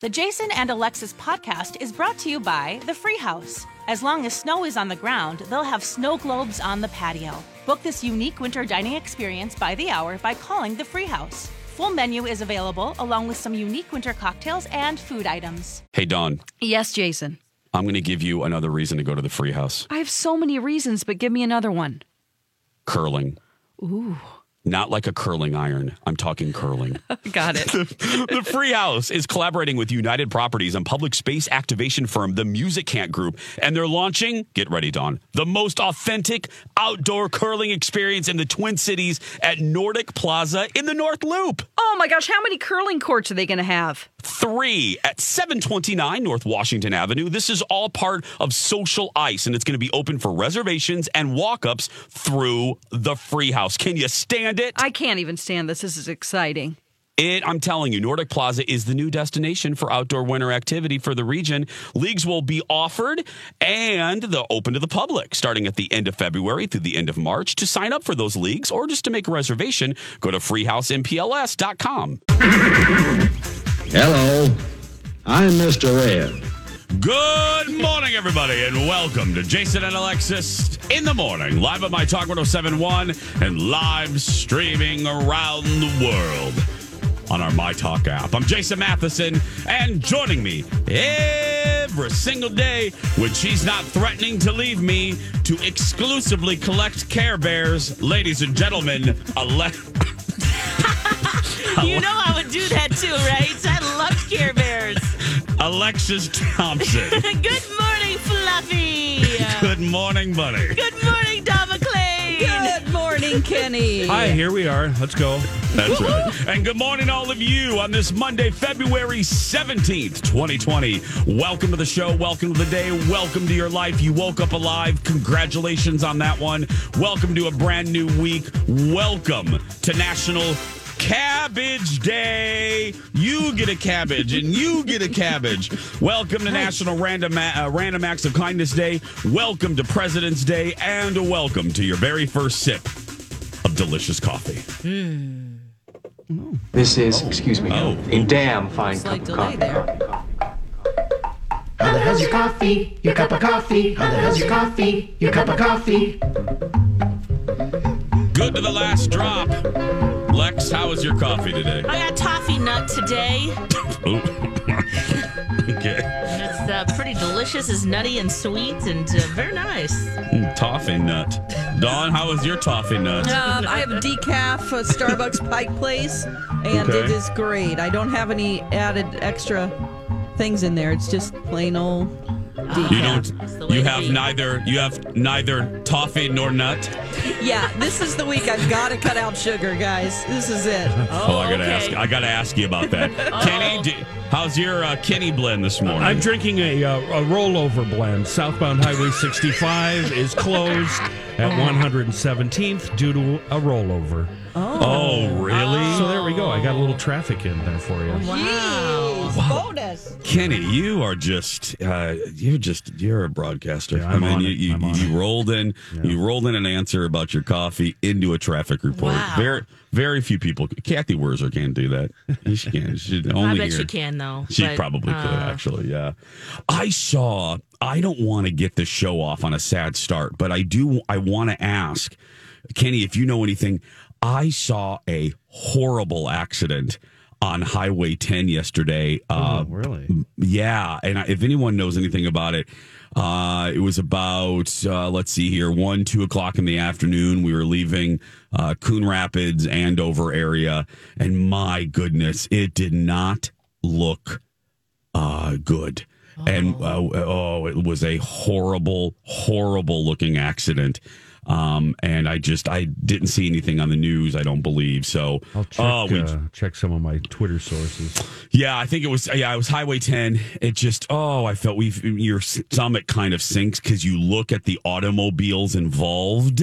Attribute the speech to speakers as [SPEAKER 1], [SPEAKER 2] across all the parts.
[SPEAKER 1] The Jason and Alexis podcast is brought to you by The Free House. As long as snow is on the ground, they'll have snow globes on the patio. Book this unique winter dining experience by the hour by calling The Free House. Full menu is available along with some unique winter cocktails and food items.
[SPEAKER 2] Hey, Don,
[SPEAKER 3] Yes, Jason.
[SPEAKER 2] I'm going to give you another reason to go to the free house.
[SPEAKER 3] I have so many reasons, but give me another one.
[SPEAKER 2] Curling.
[SPEAKER 3] Ooh.
[SPEAKER 2] Not like a curling iron. I'm talking curling.
[SPEAKER 3] Got it.
[SPEAKER 2] the Free House is collaborating with United Properties and public space activation firm The Musicant Group, and they're launching, get ready, Dawn, the most authentic outdoor curling experience in the Twin Cities at Nordic Plaza in the North Loop.
[SPEAKER 3] oh my gosh, how many curling courts are they going to have?
[SPEAKER 2] Three at 729 North Washington Avenue. This is all part of Social Ice, and it's going to be open for reservations and walk ups through the Free House. Can you stand it?
[SPEAKER 3] I can't even stand this. This is exciting.
[SPEAKER 2] It, I'm telling you, Nordic Plaza is the new destination for outdoor winter activity for the region. Leagues will be offered and they'll open to the public starting at the end of February through the end of March. To sign up for those leagues or just to make a reservation, go to freehousempls.com.
[SPEAKER 4] Hello, I'm Mr. Red.
[SPEAKER 2] Good morning, everybody, and welcome to Jason and Alexis in the morning, live at My Talk 1071 and live streaming around the world on our My Talk app. I'm Jason Matheson, and joining me every single day when she's not threatening to leave me to exclusively collect Care Bears, ladies and gentlemen, Ale-
[SPEAKER 5] You know I would do that too, right? I love Care Bears.
[SPEAKER 2] Alexis Thompson.
[SPEAKER 5] Good morning, Fluffy.
[SPEAKER 2] Good morning, buddy.
[SPEAKER 5] Good morning, Don McClain.
[SPEAKER 3] Good morning, Kenny.
[SPEAKER 6] Hi, here we are. Let's go.
[SPEAKER 2] That's right. And good morning, all of you, on this Monday, February 17th, 2020. Welcome to the show. Welcome to the day. Welcome to your life. You woke up alive. Congratulations on that one. Welcome to a brand new week. Welcome to National Cabbage Day. You get a cabbage and you get a cabbage. Welcome to National Random, uh, Random Acts of Kindness Day. Welcome to President's Day. And welcome to your very first sip of delicious coffee.
[SPEAKER 7] This is, excuse me,
[SPEAKER 2] Oh.
[SPEAKER 7] a damn fine cup of coffee.
[SPEAKER 3] there.
[SPEAKER 7] coffee, coffee.
[SPEAKER 8] How the hell's your coffee? Your cup of coffee? How the hell's your coffee? Your cup of coffee?
[SPEAKER 2] Good to the last drop. Lex, how was your coffee today?
[SPEAKER 5] I got toffee nut today.
[SPEAKER 2] Ooh. okay.
[SPEAKER 5] It's uh, pretty delicious. It's nutty and sweet and uh, very nice.
[SPEAKER 2] Mm, Toffee nut. Dawn, how was your toffee nut?
[SPEAKER 3] Um, I have a decaf uh, Starbucks Pike Place, and
[SPEAKER 2] Okay.
[SPEAKER 3] it is great. I don't have any added extra things in there. It's just plain old decaf.
[SPEAKER 2] You don't. You have
[SPEAKER 5] be.
[SPEAKER 2] neither. You have neither toffee nor nut.
[SPEAKER 3] Yeah, this is the week I've got to cut out sugar, guys. This is it.
[SPEAKER 2] Oh, I gotta
[SPEAKER 5] okay.
[SPEAKER 2] ask. I gotta ask you about that. Kenny, do, how's your uh, Kenny blend this morning?
[SPEAKER 6] I'm drinking a, uh, a rollover blend. Southbound Highway 65 is closed at 117th due to a rollover.
[SPEAKER 2] oh, really?
[SPEAKER 6] So there we go. I got a little traffic in there for you.
[SPEAKER 3] Jeez, bonus.
[SPEAKER 2] Kenny, you are just uh, you're just you're a broadcaster.
[SPEAKER 6] Yeah, I'm
[SPEAKER 2] I mean, you you, you rolled in you rolled in an answer about your coffee into a traffic report.
[SPEAKER 5] Wow.
[SPEAKER 2] Very very few people. Cathy Wurzer can't do that. She can't. She only I
[SPEAKER 5] bet
[SPEAKER 2] here.
[SPEAKER 5] you can though.
[SPEAKER 2] She
[SPEAKER 5] but,
[SPEAKER 2] probably could
[SPEAKER 5] uh,
[SPEAKER 2] actually. Yeah. I saw. I don't want to get the show off on a sad start, but I do. I want to ask Kenny if you know anything. I saw a horrible accident on Highway 10 yesterday. Uh,
[SPEAKER 6] oh, really?
[SPEAKER 2] Yeah, and if anyone knows anything about it, uh, it was about uh, let's see here, one, two o'clock in the afternoon. We were leaving uh, Coon Rapids, Andover area, and my goodness, it did not look uh, good. And uh, oh, it was a horrible, horrible looking accident. Um, and I just I didn't see anything on the news. I don't believe so.
[SPEAKER 6] I'll check,
[SPEAKER 2] oh, we,
[SPEAKER 6] uh, check some of my Twitter sources.
[SPEAKER 2] yeah, I think it was. Yeah, it was Highway 10. It just oh, I felt we your stomach kind of sinks because you look at the automobiles involved,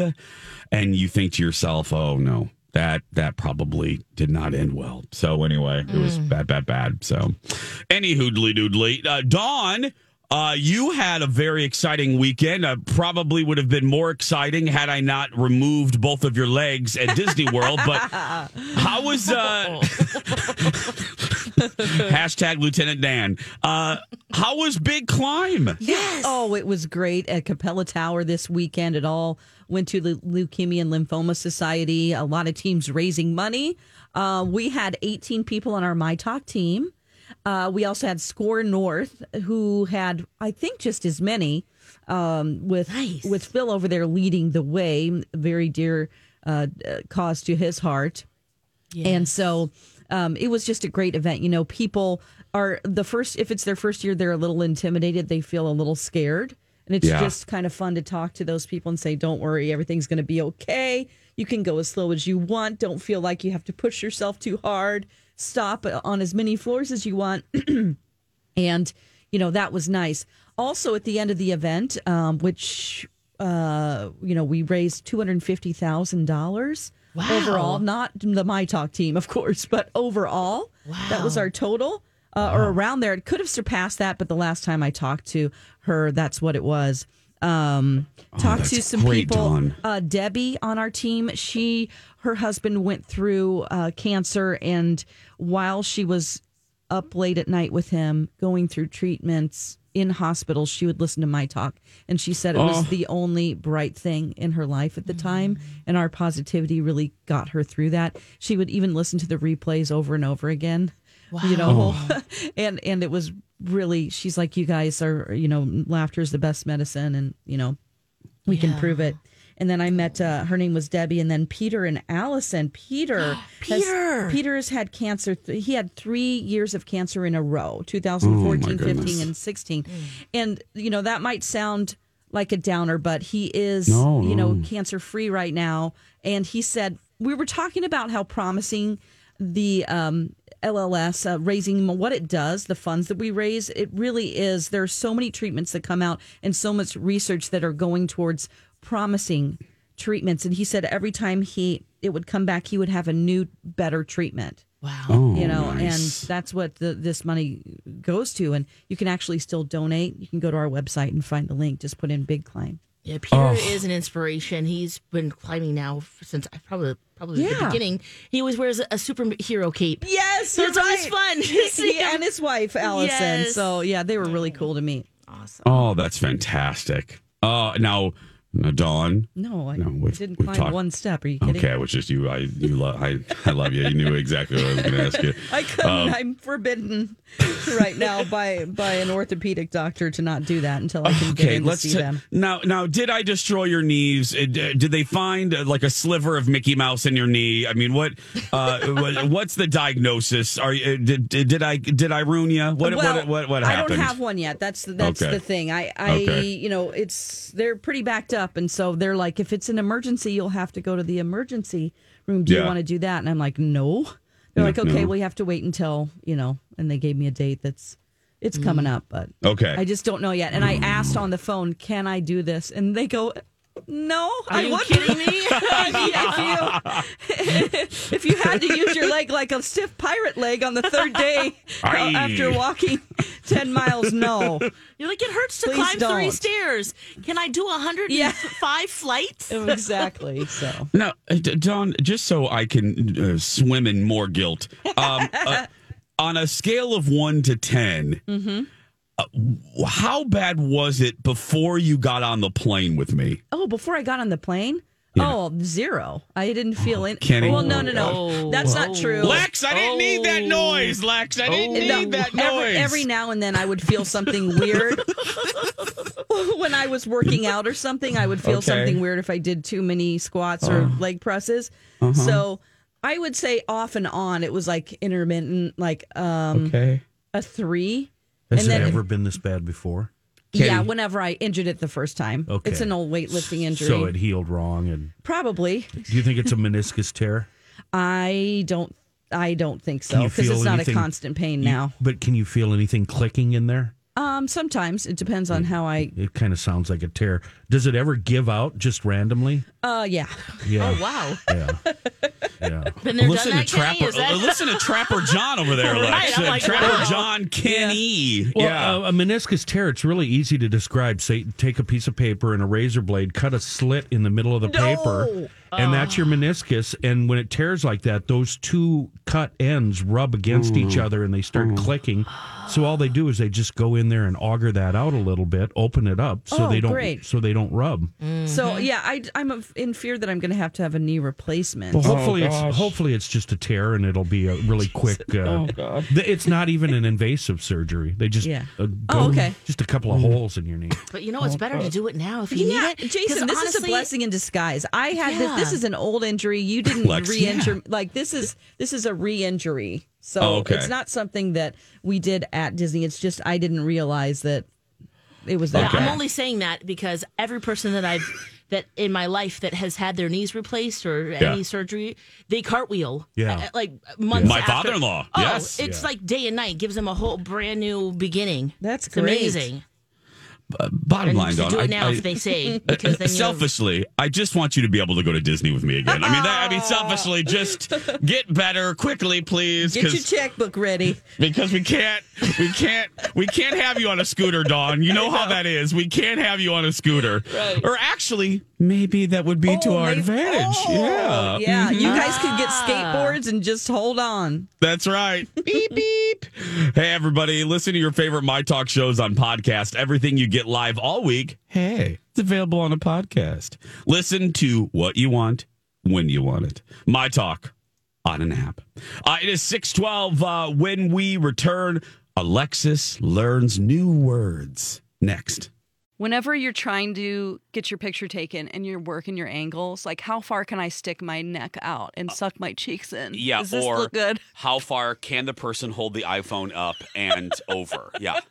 [SPEAKER 2] and you think to yourself, oh no, that that probably did not end well. So anyway, it was bad, bad, bad. So, any hoodly doodly, uh, Dawn. Uh, you had a very exciting weekend. Uh, probably would have been more exciting had I not removed both of your legs at Disney World. But how was uh, hashtag Lieutenant Dan? Uh, how was Big Climb?
[SPEAKER 3] Yes. Oh, it was great at Capella Tower this weekend. It all went to the Leukemia and Lymphoma Society. A lot of teams raising money. Uh, we had 18 people on our My Talk team. Uh, we also had Score North, who had, I think, just as many, um, with
[SPEAKER 5] Nice.
[SPEAKER 3] with Phil over there leading the way. Very dear uh, uh, cause to his heart. And so um, it was just a great event. You know, people are the first, if it's their first year, they're a little intimidated. They feel a little scared. And it's
[SPEAKER 2] Yeah.
[SPEAKER 3] just kind of fun to talk to those people and say, don't worry, everything's going to be okay. You can go as slow as you want. Don't feel like you have to push yourself too hard. Stop on as many floors as you want. and, you know, that was nice. Also, at the end of the event, um, which, uh, you know, we raised $250,000
[SPEAKER 5] Wow.
[SPEAKER 3] overall, not the My Talk team, of course, but overall, that was our total. Uh, or around there, it could have surpassed that, but the last time I talked to her, that's what it was. Um, talked to some
[SPEAKER 2] great,
[SPEAKER 3] people.
[SPEAKER 2] Dawn.
[SPEAKER 3] Uh, Debbie on our team, she her husband went through uh, cancer, and while she was up late at night with him, going through treatments in hospitals, she would listen to my talk, and she said it
[SPEAKER 2] Oh.
[SPEAKER 3] was the only bright thing in her life at the time, and our positivity really got her through that. She would even listen to the replays over and over again. You know, and and it was really she's like you guys are you know laughter is the best medicine and you know we can prove it. And then i met uh, her name was debbie and then peter and allison. Peter
[SPEAKER 5] Peter!
[SPEAKER 3] has, peter has had cancer he had three years of cancer in a row 2014 15 and 16 and you know that might sound like a downer but he is
[SPEAKER 2] No,
[SPEAKER 3] you know
[SPEAKER 2] no.
[SPEAKER 3] cancer free right now. And he said we were talking about how promising the um, LLS uh, raising what it does, the funds that we raise, it really is. There are so many treatments that come out and so much research that are going towards promising treatments. And he said every time he it would come back, he would have a new, better treatment.
[SPEAKER 5] Wow.
[SPEAKER 2] Oh,
[SPEAKER 3] You know,
[SPEAKER 2] nice.
[SPEAKER 3] and that's what the, this money goes to. And you can actually still donate. You can go to our website and find the link. Just put in Big Climb.
[SPEAKER 5] Yeah, Peter is an inspiration. He's been climbing now since I probably probably the beginning. He always wears a, a superhero cape.
[SPEAKER 3] Yes,
[SPEAKER 5] So it's always fun. to see
[SPEAKER 3] He
[SPEAKER 5] him.
[SPEAKER 3] and his wife Allison.
[SPEAKER 5] Yes.
[SPEAKER 3] So yeah, they were really cool to meet.
[SPEAKER 5] Awesome.
[SPEAKER 2] Oh, that's fantastic. Uh, now, now, Dawn.
[SPEAKER 3] No, I,
[SPEAKER 2] No, we've-
[SPEAKER 3] didn't
[SPEAKER 2] we've
[SPEAKER 3] climb
[SPEAKER 2] talked-
[SPEAKER 3] one step. Are you kidding?
[SPEAKER 2] Okay, it was just you. I you lo- I I love you. You knew exactly what I was going to ask you.
[SPEAKER 3] I couldn't.
[SPEAKER 2] Um,
[SPEAKER 3] I'm forbidden right now by by an orthopedic doctor to not do that until I can get in
[SPEAKER 2] let's
[SPEAKER 3] to see
[SPEAKER 2] t-
[SPEAKER 3] them.
[SPEAKER 2] now. Now, did I destroy your knees? Uh, Did they find uh, like a sliver of Mickey Mouse in your knee? I mean, what? Uh, what's the diagnosis? Are you, uh, did, did I did I ruin you? What
[SPEAKER 3] well,
[SPEAKER 2] what what what
[SPEAKER 3] I
[SPEAKER 2] happened?
[SPEAKER 3] don't have one yet. That's the, that's
[SPEAKER 2] Okay.
[SPEAKER 3] the thing. I I
[SPEAKER 2] Okay.
[SPEAKER 3] you know it's they're pretty backed up, and so they're like, if it's an emergency, you'll have to go to the emergency room. Do you want to do that? And I'm like, no. They're
[SPEAKER 2] No,
[SPEAKER 3] like, okay,
[SPEAKER 2] no.
[SPEAKER 3] well, you have to wait until you know, and they gave me a date that's it's coming mm. up, but
[SPEAKER 2] Okay.
[SPEAKER 3] I just don't know yet. And I asked on the phone, can I do this? And they go, no.
[SPEAKER 5] Are
[SPEAKER 3] I
[SPEAKER 5] you
[SPEAKER 3] wouldn't."
[SPEAKER 5] kidding me?
[SPEAKER 3] if you if you had to use your leg like a stiff pirate leg on the third day
[SPEAKER 2] Aye.
[SPEAKER 3] after walking ten miles, no.
[SPEAKER 5] You're like it hurts to
[SPEAKER 3] Please
[SPEAKER 5] climb three
[SPEAKER 3] don't.
[SPEAKER 5] stairs. Can I do 105
[SPEAKER 3] Yeah.
[SPEAKER 5] flights?
[SPEAKER 3] Exactly. So
[SPEAKER 2] Now, uh, D- Dawn, just so I can uh, swim in more guilt, um, uh, on a scale of one to 10,
[SPEAKER 3] Mm-hmm.
[SPEAKER 2] How bad was it before you got on the plane with me?
[SPEAKER 3] Oh, before I got on the plane? Oh, zero. I didn't feel it.
[SPEAKER 2] Kenny.
[SPEAKER 3] Well, no, no, no.
[SPEAKER 5] Oh.
[SPEAKER 3] That's not true.
[SPEAKER 2] Lex, I didn't need that noise. Lex, I didn't need
[SPEAKER 3] No,
[SPEAKER 2] that
[SPEAKER 3] every,
[SPEAKER 2] noise.
[SPEAKER 3] every now and then I would feel something weird. when I was working out or something, I would feel
[SPEAKER 2] Okay. Uh-huh.
[SPEAKER 3] something weird if I did too many squats or leg presses. So I would say off and on, it was like intermittent, like um,
[SPEAKER 2] okay.
[SPEAKER 3] a three.
[SPEAKER 6] Has
[SPEAKER 3] And
[SPEAKER 6] it
[SPEAKER 3] then-
[SPEAKER 6] ever been this bad before?
[SPEAKER 3] Yeah, whenever I injured it the first time.
[SPEAKER 6] Okay.
[SPEAKER 3] It's an old weightlifting injury.
[SPEAKER 6] So it healed wrong, and
[SPEAKER 3] Probably.
[SPEAKER 6] do you think it's a meniscus tear?
[SPEAKER 3] I don't. I don't think so because it's not
[SPEAKER 6] anything-
[SPEAKER 3] a constant pain
[SPEAKER 6] You-
[SPEAKER 3] now.
[SPEAKER 6] but can you feel anything clicking in there?
[SPEAKER 3] Um, sometimes it depends on how I.
[SPEAKER 6] It kind of sounds like a tear. Does it ever give out just randomly?
[SPEAKER 3] Uh, yeah.
[SPEAKER 6] Yeah.
[SPEAKER 5] Oh wow.
[SPEAKER 6] Yeah. Yeah.
[SPEAKER 5] Been there,
[SPEAKER 2] Listen
[SPEAKER 5] done
[SPEAKER 2] to
[SPEAKER 5] that, Kenny?
[SPEAKER 2] Trapper.
[SPEAKER 5] Is that-
[SPEAKER 2] uh, Listen to Trapper John over there,
[SPEAKER 5] Right,
[SPEAKER 2] Lex.
[SPEAKER 5] I'm
[SPEAKER 2] Uh,
[SPEAKER 5] like,
[SPEAKER 2] Trapper
[SPEAKER 5] wow.
[SPEAKER 2] John Kenny.
[SPEAKER 6] Well,
[SPEAKER 2] yeah.
[SPEAKER 6] uh, a meniscus tear, it's really easy to describe. Say, take a piece of paper and a razor blade, cut a slit in the middle of the paper, and that's your meniscus. And when it tears like that, those two cut ends rub against each other and they start clicking. So all they do is they just go in there and auger that out a little bit, open it up so
[SPEAKER 3] Oh,
[SPEAKER 6] they don't
[SPEAKER 3] great.
[SPEAKER 6] so they don't rub.
[SPEAKER 3] So yeah, I, I'm of- in fear that I'm going to have to have a knee replacement.
[SPEAKER 6] Well, hopefully it's hopefully it's just a tear and it'll be a really quick. Uh, th- It's not even an invasive surgery. They just
[SPEAKER 3] Yeah.
[SPEAKER 6] uh,
[SPEAKER 3] Oh, okay.
[SPEAKER 6] just a couple of holes in your knee.
[SPEAKER 5] But you know, it's better to do it now if you
[SPEAKER 3] yeah,
[SPEAKER 5] need it. 'Cause
[SPEAKER 3] Jason, this is a blessing in disguise. I had
[SPEAKER 5] Yeah.
[SPEAKER 3] this. This is an old injury. You didn't
[SPEAKER 2] Lex,
[SPEAKER 3] re-injure. Like this is this is a re-injury. So
[SPEAKER 2] Oh, okay.
[SPEAKER 3] it's not something that we did at Disney. It's just I didn't realize that it was that.
[SPEAKER 5] Yeah, I'm only saying that because every person that I've that in my life that has had their knees replaced or any surgery, they cartwheel.
[SPEAKER 6] Yeah.
[SPEAKER 5] uh, like months.
[SPEAKER 2] My father-in-law,
[SPEAKER 5] Oh,
[SPEAKER 2] yes.
[SPEAKER 5] it's like day and night. Gives them a whole brand new beginning.
[SPEAKER 3] That's
[SPEAKER 5] It's
[SPEAKER 3] great.
[SPEAKER 5] amazing.
[SPEAKER 2] Uh, bottom
[SPEAKER 5] And
[SPEAKER 2] line,
[SPEAKER 5] to
[SPEAKER 2] Don,
[SPEAKER 5] do it now
[SPEAKER 2] I-
[SPEAKER 5] if they say because then you
[SPEAKER 2] selfishly, I just want you to be able to go to Disney with me again. I mean, that, I mean, selfishly, just get better quickly, please,
[SPEAKER 3] Get your checkbook ready.
[SPEAKER 2] because we can't, we can't, we can't have you on a scooter, Dawn. You know how that is. We can't have you on a scooter.
[SPEAKER 3] Right.
[SPEAKER 2] Or actually, maybe that would be to
[SPEAKER 3] Oh,
[SPEAKER 2] our
[SPEAKER 3] maybe-
[SPEAKER 2] advantage.
[SPEAKER 3] oh,
[SPEAKER 2] yeah,
[SPEAKER 3] yeah. You guys could get
[SPEAKER 5] Ah.
[SPEAKER 3] skateboards and just hold on.
[SPEAKER 2] That's right. beep beep. Hey everybody, listen to your favorite My Talk shows on podcast. Everything you get live all week. Hey, it's available on a podcast. Listen to what you want when you want it. My Talk on an app. Uh, it is 612 uh, when we return. Alexis learns new words. Next.
[SPEAKER 9] Whenever you're trying to get your picture taken and you're working your angles, like how far can I stick my neck out and suck my cheeks in?
[SPEAKER 10] Yeah,
[SPEAKER 9] Does this
[SPEAKER 10] or
[SPEAKER 9] look good?
[SPEAKER 10] how far can the person hold the iPhone up and over? Yeah.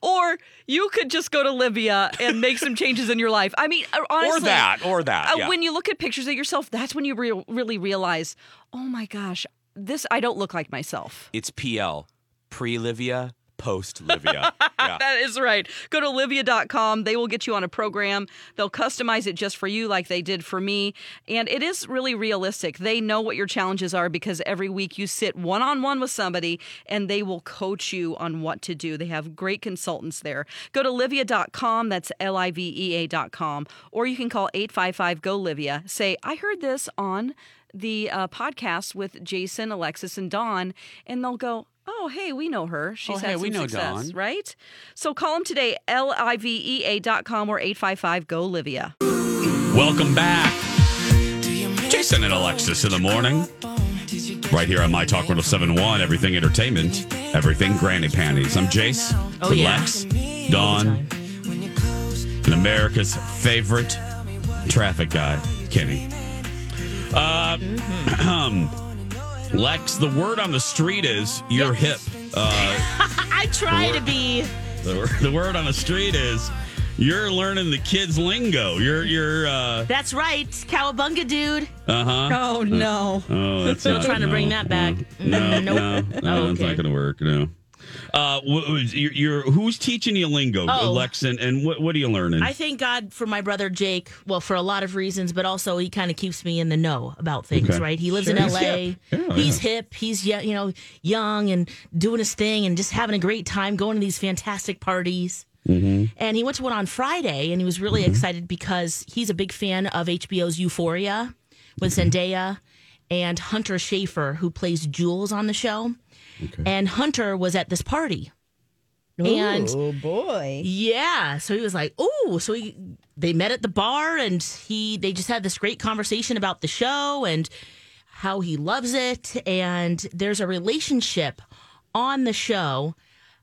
[SPEAKER 9] Or you could just go to Livea and make some changes in your life. I mean, uh, honestly,
[SPEAKER 10] or that, or that.
[SPEAKER 9] uh,
[SPEAKER 10] yeah.
[SPEAKER 9] when you look at pictures of yourself, that's when you re- really realize, oh my gosh, this I don't look like myself.
[SPEAKER 10] it's PL, pre Livea, post Livea. yeah.
[SPEAKER 9] That is right. Go to Livea.com. They will get you on a program. They'll customize it just for you, like they did for me. And it is really realistic. They know what your challenges are because every week you sit one on one with somebody and they will coach you on what to do. They have great consultants there. Go to Livea.com. That's L I V E A.com. Or you can call 855 GO Livea. Say, I heard this on the uh, podcast with Jason, Alexis, and Dawn. And they'll go, Oh, hey, we know her. She's
[SPEAKER 10] Oh,
[SPEAKER 9] had
[SPEAKER 10] hey,
[SPEAKER 9] some
[SPEAKER 10] we know
[SPEAKER 9] success,
[SPEAKER 10] Dawn.
[SPEAKER 9] right? So call them today, L-I-V-E-A dot com or 855 go Livea.
[SPEAKER 2] Welcome back. Jason and Alexis in the morning. Right here on My Talk 1071, Everything Entertainment, Everything Granny Panties. I'm Jace
[SPEAKER 5] Oh,
[SPEAKER 2] with
[SPEAKER 5] yeah.
[SPEAKER 2] Lex, Dawn, and America's favorite traffic guy, Kenny. Uh, Lex, the word on the street is you're hip. Uh,
[SPEAKER 5] I try to be.
[SPEAKER 2] the, word- the word on the street is you're learning the kids' lingo. You're, you're, uh
[SPEAKER 5] That's right, cowabunga, dude.
[SPEAKER 2] Uh huh.
[SPEAKER 3] Oh no.
[SPEAKER 2] Oh, that's
[SPEAKER 5] Still
[SPEAKER 2] not,
[SPEAKER 5] trying to bring that back.
[SPEAKER 2] No,
[SPEAKER 5] Mm,
[SPEAKER 2] no,
[SPEAKER 5] nope.
[SPEAKER 2] no, no
[SPEAKER 5] Oh,
[SPEAKER 2] that's not going to work. No. Uh, you're, you're who's teaching you lingo,
[SPEAKER 5] Oh.
[SPEAKER 2] Lex, and, and what what are you learning?
[SPEAKER 5] I thank God for my brother Jake. Well, for a lot of reasons, but also he kind of keeps me in the know about things.
[SPEAKER 2] Okay.
[SPEAKER 5] Right? He lives
[SPEAKER 2] Sure.
[SPEAKER 5] in
[SPEAKER 2] He's
[SPEAKER 5] L.A.
[SPEAKER 2] hip. Yeah,
[SPEAKER 5] he's
[SPEAKER 2] yeah.
[SPEAKER 5] hip. He's you know young and doing his thing and just having a great time going to these fantastic parties.
[SPEAKER 2] Mm-hmm.
[SPEAKER 5] And he went to one on Friday, and he was really excited because he's a big fan of HBO's Euphoria with Zendaya and Hunter Schafer, who plays Jules on the show. And Hunter was at this party. And
[SPEAKER 3] oh boy.
[SPEAKER 5] yeah, so he was like, "Oh!" So he, they met at the bar, and he they just had this great conversation about the show and how he loves it. And there's a relationship on the show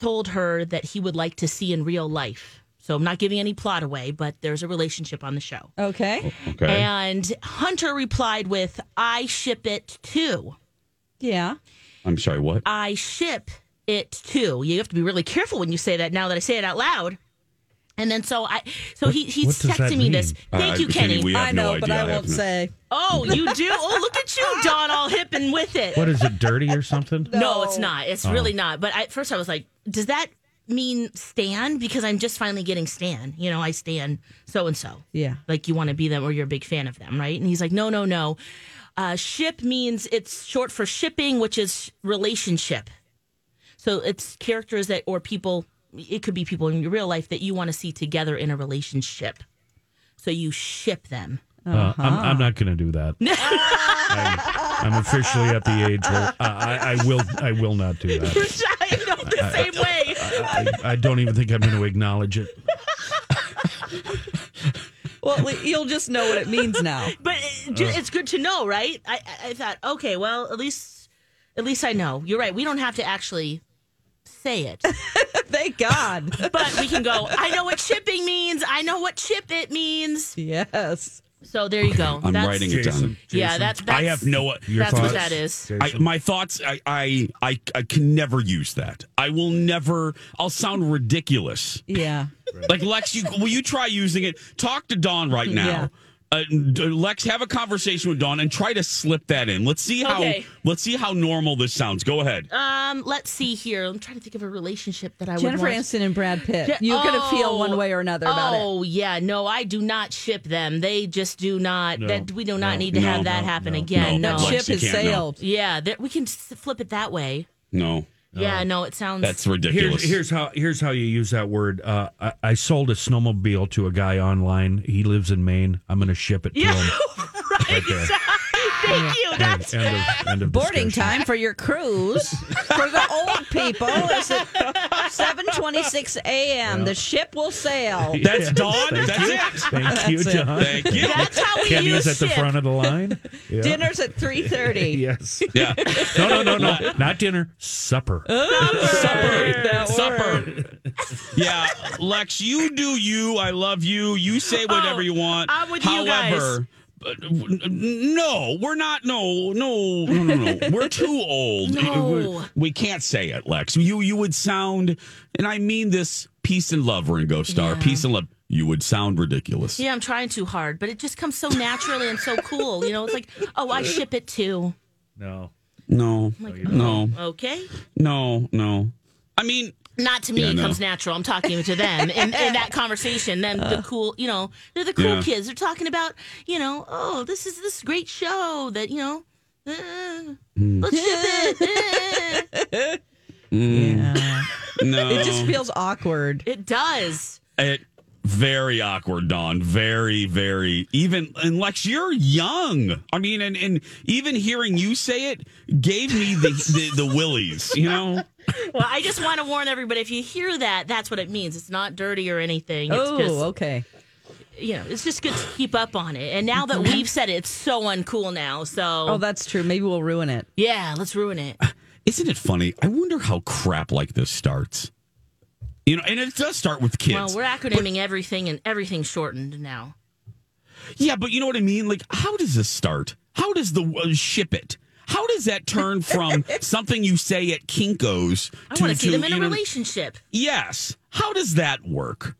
[SPEAKER 5] Told her that he would like to see in real life. So I'm not giving any plot away, but there's a relationship on the show.
[SPEAKER 3] Okay.
[SPEAKER 2] Okay.
[SPEAKER 5] And Hunter replied with, I ship it too.
[SPEAKER 3] Yeah.
[SPEAKER 2] I'm sorry, what?
[SPEAKER 5] I ship it too. You have to be really careful when you say that now that I say it out loud. And then so I so he he's
[SPEAKER 6] what does that
[SPEAKER 5] texting me this. Thank
[SPEAKER 2] Uh,
[SPEAKER 5] you,
[SPEAKER 2] Kenny,
[SPEAKER 5] Kenny.
[SPEAKER 2] we have
[SPEAKER 3] I know,
[SPEAKER 2] no
[SPEAKER 3] but. I
[SPEAKER 2] I
[SPEAKER 3] won't
[SPEAKER 2] have
[SPEAKER 3] say.
[SPEAKER 5] Oh, you do? Oh, look at you, Don, all hip and with it.
[SPEAKER 6] What is it, dirty or something?
[SPEAKER 5] No, it's not. It's
[SPEAKER 6] Oh.
[SPEAKER 5] really not. But I, at first I was like, does that mean Stan? Because I'm just finally getting Stan. You know, I Stan so and so.
[SPEAKER 3] Yeah.
[SPEAKER 5] Like you want to be them or you're a big fan of them, right? And he's like, no, no, no. Uh, ship means it's short for shipping, which is relationship. So it's characters that or people. It could be people in your real life that you want to see together in a relationship. So you ship them.
[SPEAKER 6] Uh, I'm, I'm not going to do that. I'm, I'm officially at the age where I, I, I will I will not do that.
[SPEAKER 5] I know the same way.
[SPEAKER 6] I, I don't even think I'm going to acknowledge it.
[SPEAKER 3] Well, you'll just know what it means now.
[SPEAKER 5] But it, it's good to know, right? I, I- I thought, okay, well, at least, at least I know. You're right. We don't have to actually say it,
[SPEAKER 3] Thank God.
[SPEAKER 5] but we can go. I know what shipping means. I know what ship it means.
[SPEAKER 3] yes.
[SPEAKER 5] So there you go.
[SPEAKER 2] I'm
[SPEAKER 5] That's-
[SPEAKER 2] writing it down.
[SPEAKER 5] Yeah, that's, that's
[SPEAKER 2] I have no.
[SPEAKER 6] Your
[SPEAKER 5] That's what that is.
[SPEAKER 2] I, my thoughts. I, I I I can never use that. I will never. I'll sound ridiculous.
[SPEAKER 3] Yeah.
[SPEAKER 2] Like Lex, you will you try using it? Talk to Dawn right now.
[SPEAKER 3] Yeah.
[SPEAKER 2] Uh, Lex, have a conversation with Dawn and try to slip that in. Let's see how
[SPEAKER 5] Okay.
[SPEAKER 2] let's see how normal this sounds. Go ahead.
[SPEAKER 5] Um, let's see here. I'm trying to think of a relationship that I
[SPEAKER 3] Jennifer
[SPEAKER 5] would want.
[SPEAKER 3] Aniston and Brad Pitt.
[SPEAKER 5] Je-
[SPEAKER 3] you could
[SPEAKER 5] Oh,
[SPEAKER 3] feel one way or another about it.
[SPEAKER 5] Oh yeah, no, I do not ship them. They just do not.
[SPEAKER 6] No,
[SPEAKER 5] that we do not
[SPEAKER 6] no,
[SPEAKER 5] need to
[SPEAKER 2] no,
[SPEAKER 5] have that
[SPEAKER 6] no,
[SPEAKER 5] happen
[SPEAKER 6] no,
[SPEAKER 5] again.
[SPEAKER 2] no.
[SPEAKER 5] No,
[SPEAKER 3] That ship has
[SPEAKER 2] can't, no.
[SPEAKER 3] sailed.
[SPEAKER 5] yeah, that, we can flip it that way.
[SPEAKER 2] No,
[SPEAKER 5] Yeah, no, it sounds.
[SPEAKER 2] that's ridiculous.
[SPEAKER 6] Here's, here's how here's how you use that word. Uh, I, I sold a snowmobile to a guy online. He lives in Maine. I'm going to ship it to
[SPEAKER 5] yeah,
[SPEAKER 6] him.
[SPEAKER 5] right.
[SPEAKER 6] Right.
[SPEAKER 5] Thank you.
[SPEAKER 6] End,
[SPEAKER 5] That's
[SPEAKER 6] end of, end of
[SPEAKER 3] Boarding
[SPEAKER 6] discussion.
[SPEAKER 3] time for your cruise for the old people is at 7:26 a.m. The ship will sail.
[SPEAKER 2] That's Dawn.
[SPEAKER 6] Thank
[SPEAKER 2] That's
[SPEAKER 6] you.
[SPEAKER 2] it.
[SPEAKER 6] Thank you,
[SPEAKER 3] That's it.
[SPEAKER 6] John.
[SPEAKER 2] Thank you.
[SPEAKER 5] that's how we
[SPEAKER 6] Kenny's
[SPEAKER 5] use
[SPEAKER 6] at the
[SPEAKER 5] ship.
[SPEAKER 6] front of the line. Yeah.
[SPEAKER 3] Dinner's at 3:30.
[SPEAKER 6] Yes.
[SPEAKER 2] Yeah.
[SPEAKER 6] No, no, no, no. Not dinner. Supper.
[SPEAKER 2] Supper. Supper. Yeah, Lex, you do you. I love you. You say whatever
[SPEAKER 5] Oh,
[SPEAKER 2] you want.
[SPEAKER 5] I'm with you guys.
[SPEAKER 2] However, no, we're not. No, no, no, no, no. We're too old.
[SPEAKER 5] No.
[SPEAKER 2] We can't say it, Lex. You you would sound, and I mean this. Peace and love, Ringo Starr.
[SPEAKER 5] Yeah.
[SPEAKER 2] Peace and love. You would sound ridiculous.
[SPEAKER 5] Yeah, I'm trying too hard, but it just comes so naturally and so cool. You know, it's like, oh, I ship it too.
[SPEAKER 6] No.
[SPEAKER 2] No,
[SPEAKER 5] Like,
[SPEAKER 2] no,
[SPEAKER 5] Okay.
[SPEAKER 2] no, no. I mean,
[SPEAKER 5] Not to me,
[SPEAKER 2] Yeah,
[SPEAKER 5] it
[SPEAKER 2] no.
[SPEAKER 5] comes natural. I'm talking to them in, in that conversation. Then the cool, you know, they're the cool
[SPEAKER 2] Yeah.
[SPEAKER 5] kids. They're talking about, you know, oh, this is this great show that you know. uh, let's ship it. eh.
[SPEAKER 3] Yeah.
[SPEAKER 2] no.
[SPEAKER 3] It just feels awkward.
[SPEAKER 5] It does.
[SPEAKER 2] It very awkward, Don. Very, very even and Lex, you're young. I mean, and, and even hearing you say it gave me the the, the willies, you know?
[SPEAKER 5] Well, I just want to warn everybody: if you hear that, that's what it means. It's not dirty or anything. It's
[SPEAKER 3] Oh,
[SPEAKER 5] just,
[SPEAKER 3] okay.
[SPEAKER 5] you know, it's just good to keep up on it. And now that we've said it, it's so uncool now. So,
[SPEAKER 3] Oh, that's true. Maybe we'll ruin it.
[SPEAKER 5] yeah, let's ruin it.
[SPEAKER 2] Isn't it funny? I wonder how crap like this starts. You know, and it does start with kids.
[SPEAKER 5] Well, we're acronyming everything, and everything's shortened now.
[SPEAKER 2] Yeah, but you know what I mean? Like, how does this start? How does the uh, ship it? How does that turn from something you say at Kinko's
[SPEAKER 5] I
[SPEAKER 2] to,
[SPEAKER 5] want to see them in a
[SPEAKER 2] know,
[SPEAKER 5] relationship.
[SPEAKER 2] Yes. How does that work?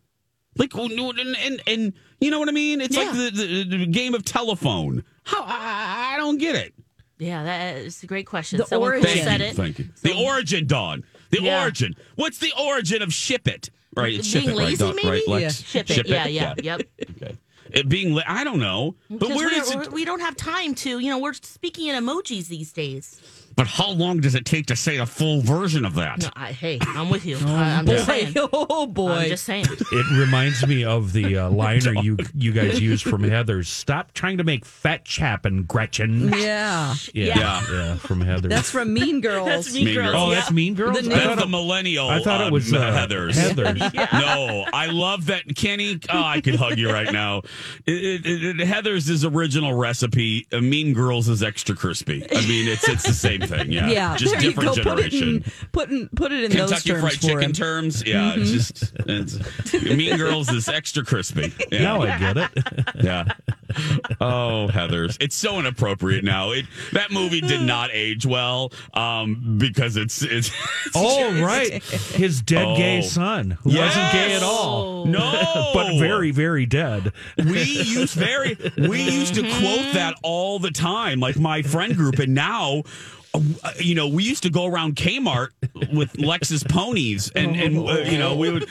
[SPEAKER 2] Like, and, and, and you know what I mean? It's like the, the, the game of telephone. How I, I don't get it.
[SPEAKER 5] Yeah, that is a great question.
[SPEAKER 3] The
[SPEAKER 5] Someone cool
[SPEAKER 3] origin.
[SPEAKER 2] Thank
[SPEAKER 5] said
[SPEAKER 2] you.
[SPEAKER 5] it.
[SPEAKER 2] Thank you. The origin, Dawn. The
[SPEAKER 5] Yeah.
[SPEAKER 2] origin. What's the origin of ship it? Right, it's
[SPEAKER 5] Being
[SPEAKER 2] ship it, right,
[SPEAKER 5] lazy, maybe?
[SPEAKER 2] right, Lex?
[SPEAKER 5] Ship it. yeah, yeah, yep.
[SPEAKER 2] Okay. It being, I don't know, but where does it?
[SPEAKER 5] we don't have time to, you know, we're speaking in emojis these days.
[SPEAKER 2] But how long does it take to say a full version of that?
[SPEAKER 5] No, I, hey, I'm with you. I, I'm just saying.
[SPEAKER 3] Oh boy.
[SPEAKER 5] I'm just saying.
[SPEAKER 6] It reminds me of the uh, liner you you guys used from Heathers. Stop trying to make fetch happen, Gretchen.
[SPEAKER 3] Yeah.
[SPEAKER 6] Yeah,
[SPEAKER 2] Yeah.
[SPEAKER 6] yeah, from Heathers.
[SPEAKER 3] That's from Mean Girls.
[SPEAKER 5] That's Mean
[SPEAKER 2] Mean
[SPEAKER 5] Girls.
[SPEAKER 2] Girls.
[SPEAKER 6] oh, that's Mean Girls.
[SPEAKER 3] The
[SPEAKER 2] That's the millennial.
[SPEAKER 6] I thought it
[SPEAKER 2] uh,
[SPEAKER 6] was, uh,
[SPEAKER 2] Heathers.
[SPEAKER 6] Heathers.
[SPEAKER 2] No, I love that, Kenny. Oh, I could hug you right now. It, it, it, Heathers is original recipe. Uh, mean Girls is extra crispy. I mean, it's it's the same thing. Yeah,
[SPEAKER 3] Yeah,
[SPEAKER 2] just
[SPEAKER 3] there you
[SPEAKER 2] different
[SPEAKER 3] go. Put it,
[SPEAKER 2] generation.
[SPEAKER 3] in, put, in, put it in those
[SPEAKER 2] Kentucky
[SPEAKER 3] terms
[SPEAKER 2] Fried
[SPEAKER 3] for
[SPEAKER 2] Chicken
[SPEAKER 3] him.
[SPEAKER 2] terms. Yeah, it's just it's, Mean Girls is extra crispy. Yeah.
[SPEAKER 6] Now I get it.
[SPEAKER 2] Yeah. Oh, Heathers. It's so inappropriate now. It that movie did not age well um, because it's it's.
[SPEAKER 6] Oh, right. His dead gay
[SPEAKER 2] Oh.
[SPEAKER 6] son, who
[SPEAKER 2] Yes.
[SPEAKER 6] wasn't gay at all.
[SPEAKER 2] No,
[SPEAKER 6] but very, very dead.
[SPEAKER 2] we used very we used to quote that all the time, like my friend group, and now. Uh, You know, we used to go around Kmart with Lexus ponies, and and uh, you know we would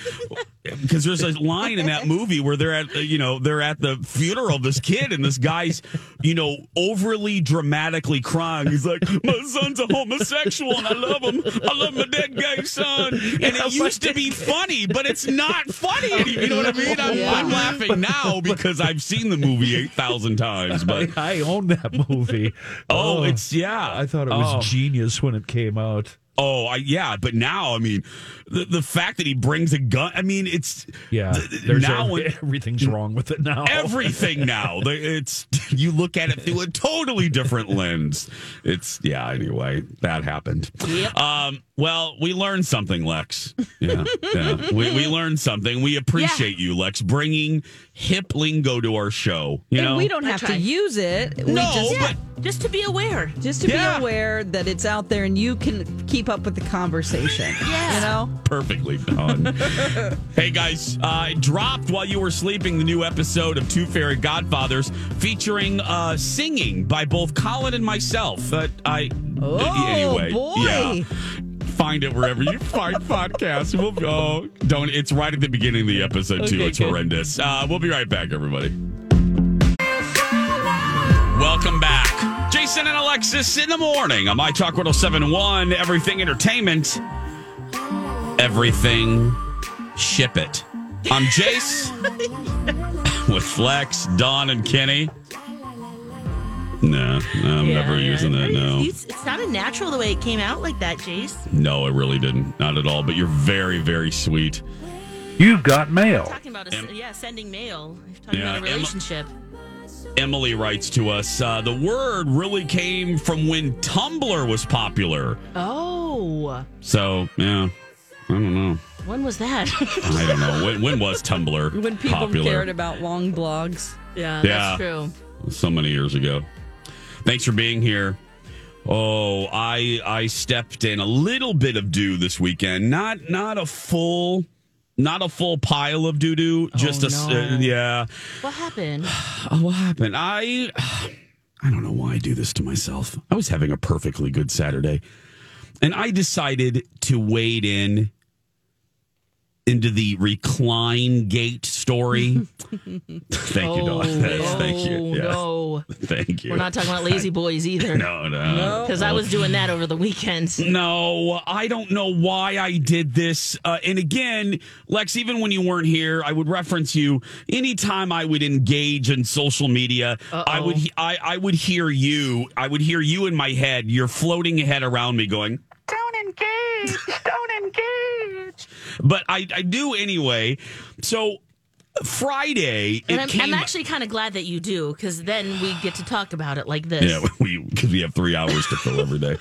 [SPEAKER 2] because there's a line in that movie where they're at you know they're at the funeral of this kid, and this guy's you know overly dramatically crying. He's like, "My son's a homosexual, and I love him. I love my dead gay son." And it used to be funny, but it's not funny anymore. You know what I mean? I'm, I'm laughing now because I've seen the movie eight thousand times, but.
[SPEAKER 6] I, I own that movie.
[SPEAKER 2] Oh, oh. it's yeah.
[SPEAKER 6] I thought it was
[SPEAKER 2] Oh.
[SPEAKER 6] genius when it came out.
[SPEAKER 2] Oh, I, yeah, but now I mean, the, the fact that he brings a gun. I mean, it's
[SPEAKER 6] Yeah,
[SPEAKER 2] th-
[SPEAKER 6] there's
[SPEAKER 2] now
[SPEAKER 6] every- everything's wrong with it now.
[SPEAKER 2] everything now. The- It's you look at it through a totally different lens. It's yeah. Anyway, that happened. Um. Well, we learned something, Lex. Yeah. yeah. We we learned something. We appreciate you, Lex, bringing hip lingo to our show. You
[SPEAKER 3] and
[SPEAKER 2] know,
[SPEAKER 3] we don't have to use it. We
[SPEAKER 2] No,
[SPEAKER 3] just,
[SPEAKER 5] Yeah, just to be aware.
[SPEAKER 3] just to
[SPEAKER 2] Yeah.
[SPEAKER 3] be aware that it's out there and you can keep up with the conversation.
[SPEAKER 5] Yeah.
[SPEAKER 3] You know?
[SPEAKER 2] perfectly done. hey guys, uh, it dropped while you were sleeping the new episode of Two Fairy Godfathers featuring uh, singing by both Colin and myself. Uh, I
[SPEAKER 3] Oh,
[SPEAKER 2] anyway,
[SPEAKER 3] boy.
[SPEAKER 2] yeah. Find it wherever you find podcasts. We'll go. Don't. It's right at the beginning of the episode too.
[SPEAKER 3] Okay,
[SPEAKER 2] it's
[SPEAKER 3] good.
[SPEAKER 2] horrendous. Uh, we'll be right back, everybody. Welcome back. Jason and Alexis in the morning on My Talk 1071, Everything Entertainment. Everything Ship It. I'm Jace with Flex, Don, and Kenny. No, no I'm
[SPEAKER 5] Yeah,
[SPEAKER 2] never
[SPEAKER 5] yeah.
[SPEAKER 2] using that. No.
[SPEAKER 5] It's, it sounded natural the way it came out like that, Jace.
[SPEAKER 2] No, it really didn't. Not at all. But you're very, very sweet.
[SPEAKER 6] You've got mail.
[SPEAKER 5] Talking about a,
[SPEAKER 2] Em-
[SPEAKER 5] yeah, sending mail. Talking
[SPEAKER 2] Yeah,
[SPEAKER 5] about a
[SPEAKER 2] Emma-
[SPEAKER 5] relationship.
[SPEAKER 2] Emily writes to us uh, the word really came from when Tumblr was popular.
[SPEAKER 5] Oh,
[SPEAKER 2] So, yeah, I don't know.
[SPEAKER 5] when was that?
[SPEAKER 2] I don't know. When, when was Tumblr
[SPEAKER 3] When people
[SPEAKER 2] popular?
[SPEAKER 3] cared about long blogs.
[SPEAKER 5] yeah,
[SPEAKER 2] Yeah.
[SPEAKER 5] that's true.
[SPEAKER 2] so many years ago. Thanks for being here. Oh, I I stepped in a little bit of dew this weekend. Not not a full not a full pile of doo doo. Just a s-
[SPEAKER 5] no.
[SPEAKER 2] uh, yeah.
[SPEAKER 5] What happened?
[SPEAKER 2] Oh, what happened? I I don't know why I do this to myself. I was having a perfectly good Saturday, and I decided to wade in into the recline gate story. Thank you, Dawn. That's- Thank you.
[SPEAKER 5] Oh,
[SPEAKER 2] Yeah.
[SPEAKER 5] no.
[SPEAKER 2] Thank you.
[SPEAKER 5] We're not talking about lazy boys either.
[SPEAKER 2] No, no.
[SPEAKER 5] Because I was doing that over the weekend.
[SPEAKER 2] No, I don't know why I did this. Uh, and again, Lex, even when you weren't here, I would reference you. Anytime I would engage in social media, I would I, I would hear you. I would hear you in my head. You're floating ahead around me, going, "Don't engage, don't engage." But I I do anyway. So Friday, it
[SPEAKER 5] And I'm,
[SPEAKER 2] came.
[SPEAKER 5] I'm actually kind of glad that you do, because then we get to talk about it like this.
[SPEAKER 2] yeah, we because we have three hours to fill every day,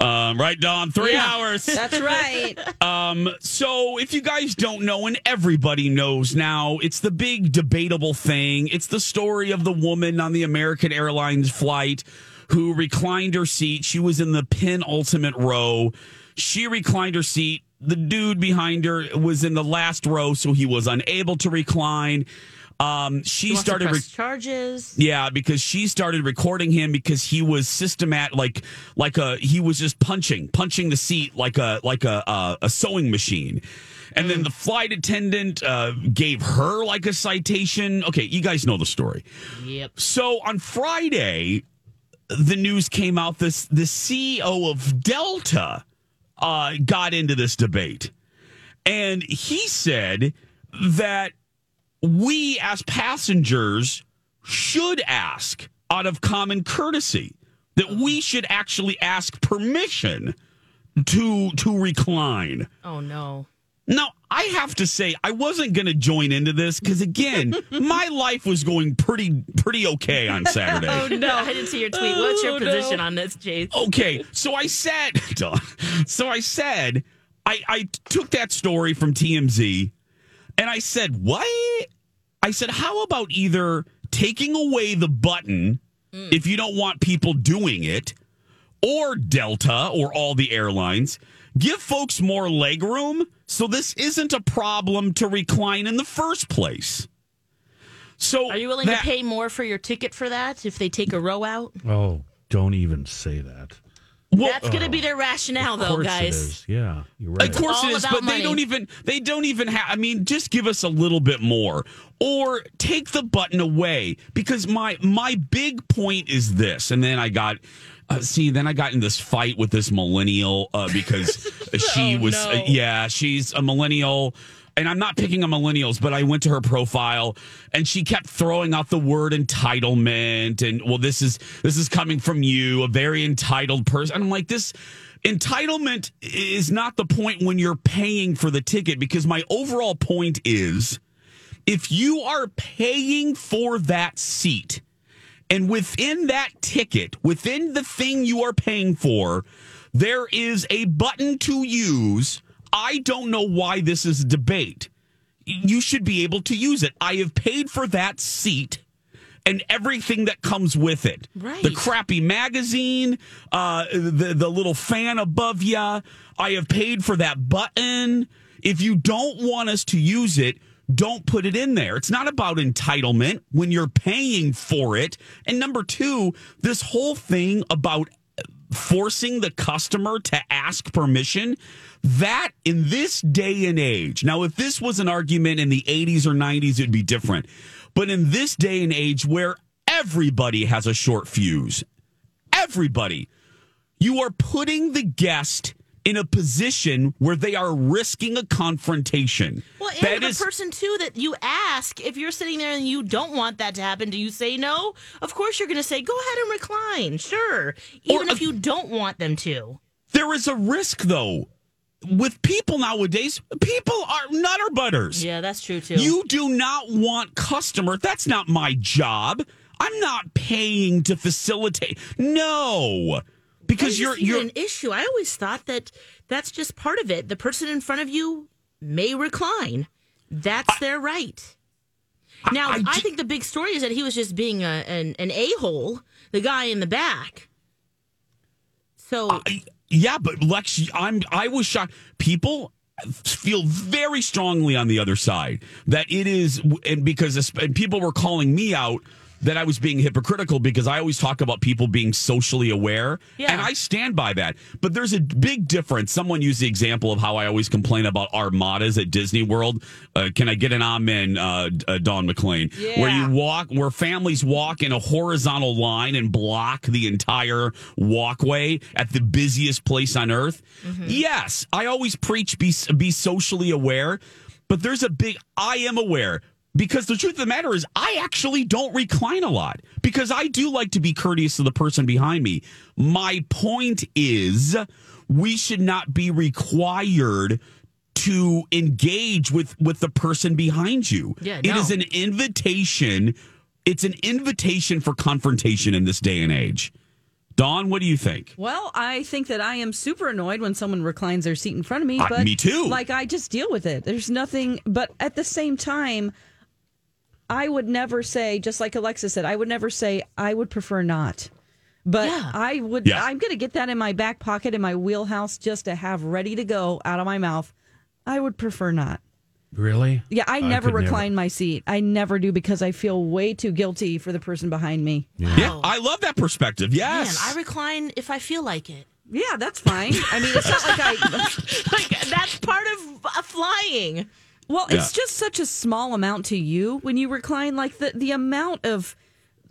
[SPEAKER 2] um, right, Don? Three
[SPEAKER 5] Yeah.
[SPEAKER 2] hours.
[SPEAKER 3] That's right.
[SPEAKER 2] Um, so if you guys don't know, and everybody knows now, it's the big debatable thing. It's the story of the woman on the American Airlines flight who reclined her seat. She was in the penultimate row. She reclined her seat. The dude behind her was in the last row, so he was unable to recline. Um, she started.
[SPEAKER 5] press charges.
[SPEAKER 2] Yeah, because she started recording him because he was systematic, like like a he was just punching, punching the seat like a like a a, a sewing machine. And then the flight attendant uh, gave her like a citation. Okay, you guys know the story.
[SPEAKER 5] Yep.
[SPEAKER 2] So on Friday, the news came out this the CEO of Delta uh, got into this debate, and he said that we as passengers should ask out of common courtesy that we should actually ask permission to to recline.
[SPEAKER 5] Oh no.
[SPEAKER 2] Now, I have to say, I wasn't going to join into this because, again, my life was going pretty pretty okay on Saturday.
[SPEAKER 5] Oh no. I didn't see your tweet. What's your
[SPEAKER 3] Oh, no.
[SPEAKER 5] position on this, Chase?
[SPEAKER 2] Okay, so I said, so I said, I, I took that story from TMZ and I said, what? I said, how about either taking away the button hmm. if you don't want people doing it, or Delta or all the airlines, give folks more legroom so this isn't a problem to recline in the first place. So
[SPEAKER 5] Are you willing
[SPEAKER 2] that-
[SPEAKER 5] to pay more for your ticket for that if they take a row out?
[SPEAKER 6] Oh, don't even say that.
[SPEAKER 5] That's going to be their rationale, though, guys.
[SPEAKER 6] is. Yeah, you're right.
[SPEAKER 2] Of course it is,
[SPEAKER 5] about
[SPEAKER 2] but they don't even they don't even have I mean just give us a little bit more or take the button away because my my big point is this and then I got uh, see then I got in this fight with this millennial uh, because she
[SPEAKER 5] Oh,
[SPEAKER 2] was
[SPEAKER 5] no.
[SPEAKER 2] uh, yeah, she's a millennial and I'm not picking on millennials, but I went to her profile and she kept throwing out the word entitlement and well this is this is coming from you, a very entitled person. And I'm like this entitlement is not the point when you're paying for the ticket because my overall point is if you are paying for that seat and within that ticket, within the thing you are paying for, there is a button to use. I don't know why this is a debate. You should be able to use it. I have paid for that seat and everything that comes with it.
[SPEAKER 5] Right.
[SPEAKER 2] The crappy magazine, uh, the the little fan above you. I have paid for that button. If you don't want us to use it, don't put it in there. It's not about entitlement when you're paying for it. And number two, this whole thing about forcing the customer to ask permission that in this day and age now if this was an argument in the 80s or 90s it'd be different but in this day and age where everybody has a short fuse everybody you are putting the guest in a position where they are risking a confrontation
[SPEAKER 5] Well, and
[SPEAKER 2] That
[SPEAKER 5] the
[SPEAKER 2] is-
[SPEAKER 5] person too that you ask if you're sitting there and you don't want that to happen, do you say no? Of course, you're going to say go ahead and recline, sure, even if you don't want them to.
[SPEAKER 2] there is a risk though with people nowadays people are nutter butters
[SPEAKER 5] Yeah, that's true too.
[SPEAKER 2] You do not want customer. That's not my job. I'm not paying to facilitate. No, because you're you're.
[SPEAKER 5] an issue. I always thought that that's just part of it. The person in front of you may recline. That's their right. Now, I,
[SPEAKER 2] I ju-
[SPEAKER 5] think the big story is that he was just being a, an, an a hole, the guy in the back. So
[SPEAKER 2] I- yeah, but Lex, I'm. I was shocked. People feel very strongly on the other side that it is, and because this- and people were calling me out that I was being hypocritical because I always talk about people being socially aware,
[SPEAKER 5] Yeah.
[SPEAKER 2] and I stand by that. But there's a big difference. Someone used the example of how I always complain about armadas at Disney World. Uh, can I get an amen, uh, uh, Don McLean? Where you walk, where families walk in a horizontal line and block the entire walkway at the busiest place on earth. Yes, I always preach be be socially aware, but there's a big. I am aware. Because the truth of the matter is, I actually don't recline a lot because I do like to be courteous to the person behind me. My point is, we should not be required to engage with with the person behind you.
[SPEAKER 5] Yeah,
[SPEAKER 2] It is
[SPEAKER 5] no.
[SPEAKER 2] an invitation. It's an invitation for confrontation in this day and age. Don, what do you think?
[SPEAKER 3] Well, I think that I am super annoyed when someone reclines their seat in front of me.
[SPEAKER 2] Uh,
[SPEAKER 3] But
[SPEAKER 2] me too.
[SPEAKER 3] Like I just deal with it. There's nothing. But at the same time, I would never say, just like Alexa said, I would never say I would prefer not. But
[SPEAKER 5] Yeah.
[SPEAKER 3] I would.
[SPEAKER 2] Yeah.
[SPEAKER 3] I'm going to get that in my back pocket in my wheelhouse just to have ready to go out of my mouth. I would prefer not.
[SPEAKER 6] Really?
[SPEAKER 3] Yeah, I,
[SPEAKER 6] I
[SPEAKER 3] never
[SPEAKER 6] could never.
[SPEAKER 3] recline my seat. I never do because I feel way too guilty for the person behind me.
[SPEAKER 2] Yeah, I love that perspective.
[SPEAKER 5] Man,
[SPEAKER 2] Yes.
[SPEAKER 5] I recline if I feel like it.
[SPEAKER 3] Yeah, that's fine. I mean, it's not like I.
[SPEAKER 5] Like that's part of uh, flying.
[SPEAKER 3] Well,
[SPEAKER 2] Yeah.
[SPEAKER 3] it's just such a small amount to you when you recline. Like the the amount of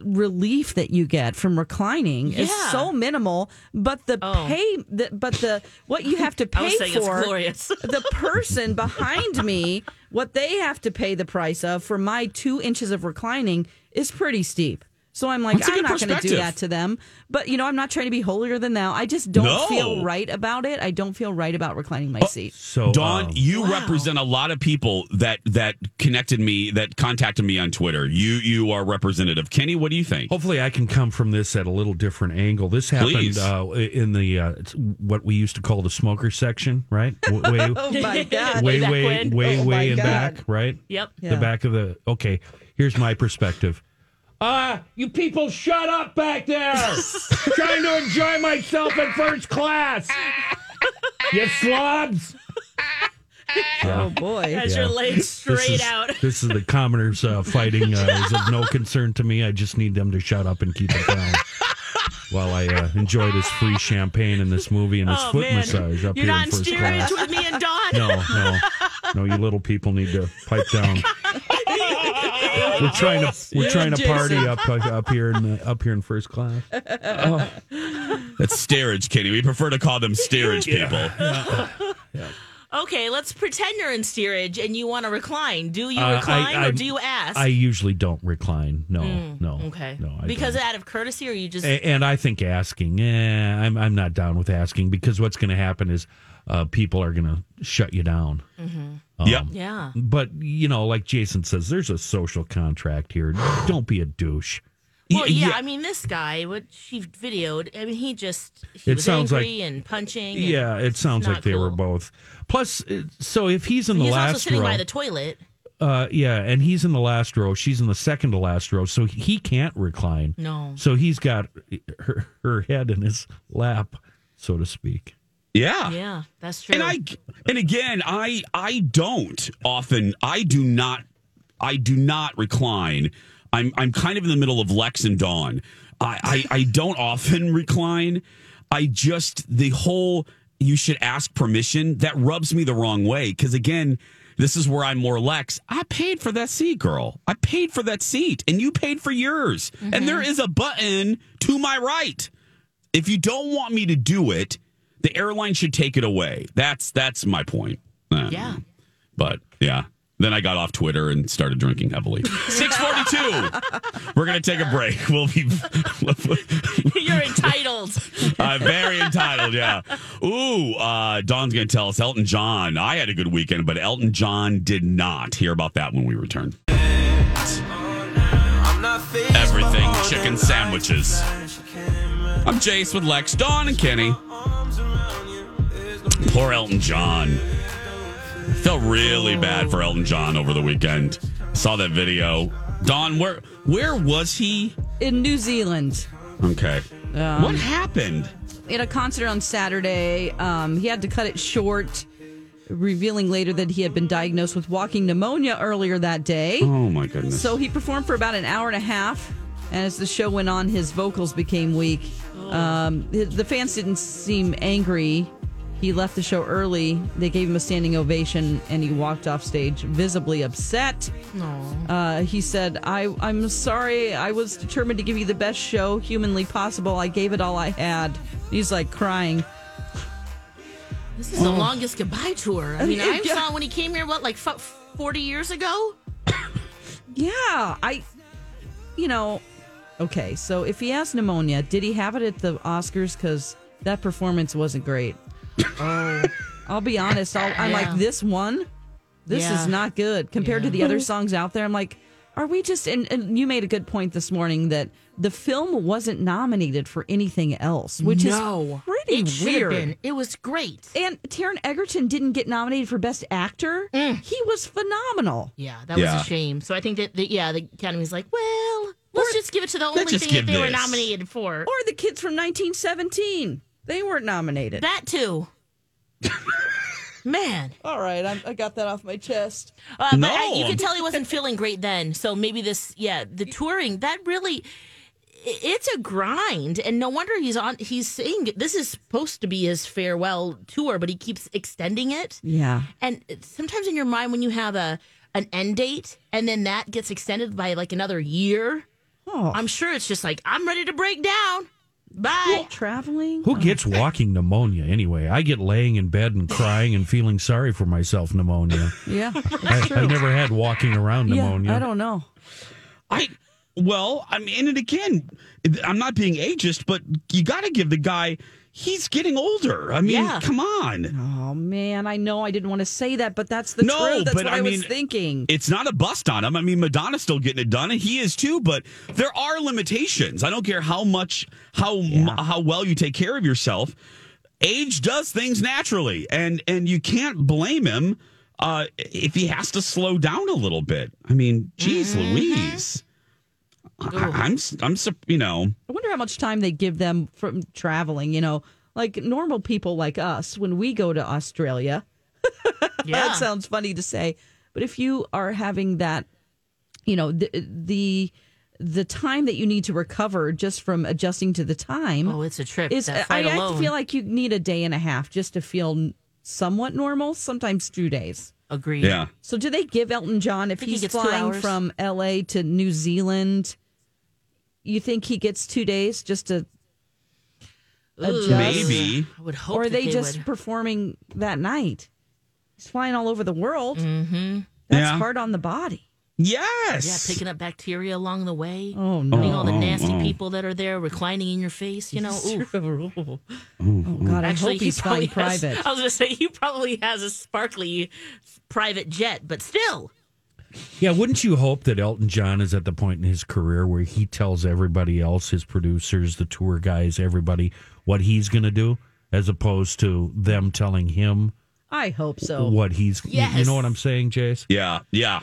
[SPEAKER 3] relief that you get from reclining is so minimal, but the
[SPEAKER 5] Oh.
[SPEAKER 3] pay, the, but the what you have to pay
[SPEAKER 5] was it's
[SPEAKER 3] for
[SPEAKER 5] glorious.
[SPEAKER 3] the person behind me, what they have to pay the price of for my two inches of reclining is pretty steep. So I'm like,
[SPEAKER 2] That's a
[SPEAKER 3] I'm not going to do that to them. But you know, I'm not trying to be holier than thou. I just don't
[SPEAKER 2] No.
[SPEAKER 3] feel right about it. I don't feel right about reclining my seat.
[SPEAKER 6] So,
[SPEAKER 2] Dawn,
[SPEAKER 6] um,
[SPEAKER 2] you
[SPEAKER 5] Wow.
[SPEAKER 2] represent a lot of people that that connected me, that contacted me on Twitter. You you are representative. Kenny, what do you think?
[SPEAKER 6] Hopefully, I can come from this at a little different angle. This happened uh, in the uh, what we used to call the smoker section, right? W- Way,
[SPEAKER 3] Oh my god!
[SPEAKER 6] way,
[SPEAKER 5] back
[SPEAKER 6] way, way,
[SPEAKER 3] Oh
[SPEAKER 6] way in
[SPEAKER 3] God.
[SPEAKER 6] back, right?
[SPEAKER 5] Yep.
[SPEAKER 3] Yeah.
[SPEAKER 6] The back of the. Okay, here's my perspective. Uh, you people shut up back there. Trying to enjoy myself in first class. you slobs.
[SPEAKER 3] Oh boy!
[SPEAKER 5] As
[SPEAKER 6] Yeah.
[SPEAKER 5] you're laid
[SPEAKER 6] This
[SPEAKER 5] straight
[SPEAKER 6] is,
[SPEAKER 5] out.
[SPEAKER 6] This is the commoners uh, fighting uh, is of no concern to me. I just need them to shut up and keep it down. While I uh, enjoy this free champagne and this movie and this
[SPEAKER 5] Oh
[SPEAKER 6] foot
[SPEAKER 5] man,
[SPEAKER 6] massage up
[SPEAKER 5] you're
[SPEAKER 6] here
[SPEAKER 5] not
[SPEAKER 6] in
[SPEAKER 5] in
[SPEAKER 6] first
[SPEAKER 5] steerage
[SPEAKER 6] class.
[SPEAKER 5] with me and Dawn.
[SPEAKER 6] No, no, no. You little people need to pipe down. We're trying to we're trying to party up up here in the, up here in first class.
[SPEAKER 2] That's steerage, Kenny. We prefer to call them steerage people.
[SPEAKER 5] Okay, let's pretend you're in steerage and you want to recline. Do you
[SPEAKER 6] Uh,
[SPEAKER 5] recline
[SPEAKER 6] I-
[SPEAKER 5] or do you ask?
[SPEAKER 6] I usually don't recline. No, no.
[SPEAKER 5] Mm, okay.
[SPEAKER 6] No, I
[SPEAKER 5] because
[SPEAKER 6] don't.
[SPEAKER 5] out of courtesy, or you just
[SPEAKER 6] A- and I think asking, eh, I'm I'm not down with asking because what's going to happen is uh, people are going to shut you down. Um,
[SPEAKER 2] Yep.
[SPEAKER 5] yeah.
[SPEAKER 6] But you know, like Jason says, there's a social contract here. Don't be a douche.
[SPEAKER 5] Well, yeah,
[SPEAKER 2] yeah.
[SPEAKER 5] I mean, this guy, what she videoed, I mean, he just he
[SPEAKER 6] It
[SPEAKER 5] was
[SPEAKER 6] sounds like-
[SPEAKER 5] angry and punching. and
[SPEAKER 6] Yeah, it sounds like they were both. Plus, uh, so if he's in the last row.
[SPEAKER 5] He's also sitting
[SPEAKER 6] row,
[SPEAKER 5] by the toilet.
[SPEAKER 6] uh, yeah, and he's in the last row, she's in the second to last row, so he can't recline.
[SPEAKER 5] No.
[SPEAKER 6] So he's got her, her head in his lap, so to speak.
[SPEAKER 2] Yeah.
[SPEAKER 5] Yeah, that's true.
[SPEAKER 2] And I and again, I I don't often I do not I do not recline. I'm I'm kind of in the middle of Lex and Dawn. I I, I don't often recline. I just the whole you should ask permission that rubs me the wrong way because again this is where I'm more Lex. I paid for that seat, girl. I paid for that seat, and you paid for yours. And there mm-hmm. is a button to my right. If you don't want me to do it, the airline should take it away. That's that's my point. Um,
[SPEAKER 5] Yeah.
[SPEAKER 2] But yeah. Then I got off Twitter and started drinking heavily. 642. We're going to take a break. We'll be
[SPEAKER 5] You're entitled.
[SPEAKER 2] uh, very entitled, yeah. Ooh, uh, Dawn's going to tell us Elton John. I had a good weekend, but Elton John did not. Hear about that when we return. Everything chicken sandwiches. I'm Jace with Lex, Dawn, and Kenny. Poor Elton John. I felt really bad for Elton John over the weekend. Saw that video. Dawn, where where was he?
[SPEAKER 3] In New Zealand,
[SPEAKER 2] Okay.
[SPEAKER 3] Um,
[SPEAKER 2] what happened?
[SPEAKER 3] at a concert on Saturday, um, he had to cut it short, revealing later that he had been diagnosed with walking pneumonia earlier that day.
[SPEAKER 2] Oh my goodness.
[SPEAKER 3] So he performed for about an hour and a half, and as the show went on, his vocals became weak. Um, the the fans didn't seem angry. He left the show early. They gave him a standing ovation, and he walked off stage visibly upset. Uh, he said, I, I'm sorry. I was determined to give you the best show humanly possible. I gave it all I had. He's like crying.
[SPEAKER 5] This is the longest goodbye tour. I mean, I
[SPEAKER 3] Yeah.
[SPEAKER 5] saw when he came here, what, like fu- 40 years ago?
[SPEAKER 3] Yeah, I, you know, okay. So if he has pneumonia, did he have it at the Oscars? Because that performance wasn't great. Oh, I'll be honest. I'll, I'm
[SPEAKER 5] Yeah.
[SPEAKER 3] like this one. This
[SPEAKER 5] Yeah.
[SPEAKER 3] is not good compared to the other songs out there. I'm like, are we just? And, and you made a good point this morning that the film wasn't nominated for anything else, which
[SPEAKER 5] No.
[SPEAKER 3] is pretty
[SPEAKER 5] It
[SPEAKER 3] weird.
[SPEAKER 5] been. It was great.
[SPEAKER 3] And Taron Egerton didn't get nominated for Best Actor. Mm. He was phenomenal.
[SPEAKER 5] Yeah, that
[SPEAKER 2] Yeah.
[SPEAKER 5] was a shame. So I think that, the, yeah, the Academy's like, well, let's just give it to the only thing that
[SPEAKER 2] give
[SPEAKER 5] they were nominated for.
[SPEAKER 3] Or the kids from 1917. They weren't nominated.
[SPEAKER 5] that too. Man.
[SPEAKER 3] All right, I'm, I got that off my chest.
[SPEAKER 5] Uh, but
[SPEAKER 2] No.
[SPEAKER 5] I, you could tell he wasn't feeling great then. So maybe this, yeah, the touring that really, it's a grind, and no wonder he's on. He's saying this is supposed to be his farewell tour, but he keeps extending it.
[SPEAKER 3] Yeah.
[SPEAKER 5] And sometimes in your mind, when you have a an end date, and then that gets extended by like another year,
[SPEAKER 3] Oh,
[SPEAKER 5] I'm sure it's just like I'm ready to break down. Bye.
[SPEAKER 3] traveling.
[SPEAKER 6] Who gets walking pneumonia anyway? I get laying in bed and crying and feeling sorry for myself pneumonia.
[SPEAKER 3] Yeah,
[SPEAKER 6] I, I've never had walking around
[SPEAKER 3] yeah.
[SPEAKER 6] pneumonia.
[SPEAKER 3] I don't know.
[SPEAKER 2] I well, I mean, and again, I'm not being ageist, but you got to give the guy. He's getting older. I mean,
[SPEAKER 5] Yeah.
[SPEAKER 2] come on.
[SPEAKER 3] Oh man, I know I didn't want to say that, but that's the
[SPEAKER 2] No,
[SPEAKER 3] truth. That's
[SPEAKER 2] but
[SPEAKER 3] what I,
[SPEAKER 2] I
[SPEAKER 3] was thinking.
[SPEAKER 2] It's not a bust on him. I mean, Madonna's still getting it done, and he is too. But there are limitations. I don't care how much, how m how well you take care of yourself. Age does things naturally, and and you can't blame him uh, if he has to slow down a little bit. I mean, geez, Louise. I, I'm, I'm, you know,
[SPEAKER 3] I wonder how much time they give them from traveling. You know, like normal people like us when we go to Australia.
[SPEAKER 5] Yeah.
[SPEAKER 3] that sounds funny to say, but if you are having that, you know, the the the time that you need to recover just from adjusting to the time
[SPEAKER 5] Oh, it's a trip.
[SPEAKER 3] is I,
[SPEAKER 5] flight
[SPEAKER 3] I feel like you need a day and a half just to feel somewhat normal. Sometimes two days.
[SPEAKER 5] Agreed.
[SPEAKER 2] yeah.
[SPEAKER 3] So do they give Elton John if
[SPEAKER 5] think he
[SPEAKER 3] he's flying from L.A. to New Zealand? You think he gets two days just to adjust?
[SPEAKER 2] Maybe.
[SPEAKER 5] I would hope.
[SPEAKER 3] or are they,
[SPEAKER 5] they
[SPEAKER 3] just
[SPEAKER 5] would.
[SPEAKER 3] performing that night? He's flying all over the world.
[SPEAKER 5] Mm-hmm.
[SPEAKER 3] That's
[SPEAKER 2] Yeah.
[SPEAKER 3] hard on the body.
[SPEAKER 2] Yes.
[SPEAKER 5] Yeah, picking up bacteria along the way.
[SPEAKER 3] Oh
[SPEAKER 5] Meeting
[SPEAKER 3] no!
[SPEAKER 5] all the
[SPEAKER 2] Oh,
[SPEAKER 5] nasty
[SPEAKER 2] oh.
[SPEAKER 5] people that are there reclining in your face. You know, ooh.
[SPEAKER 3] oh God! I
[SPEAKER 5] Actually,
[SPEAKER 3] hope
[SPEAKER 5] he
[SPEAKER 3] he's flying
[SPEAKER 5] probably has-
[SPEAKER 3] private.
[SPEAKER 5] I was going to say he probably has a sparkly private jet, but still,
[SPEAKER 6] Yeah, wouldn't you hope that Elton John is at the point in his career where he tells everybody else, his producers, the tour guys, everybody, what he's going to do, as opposed to them telling him
[SPEAKER 3] I hope so.
[SPEAKER 6] what he's. you- You, know what I'm saying, Jace?
[SPEAKER 2] Yeah. Yeah.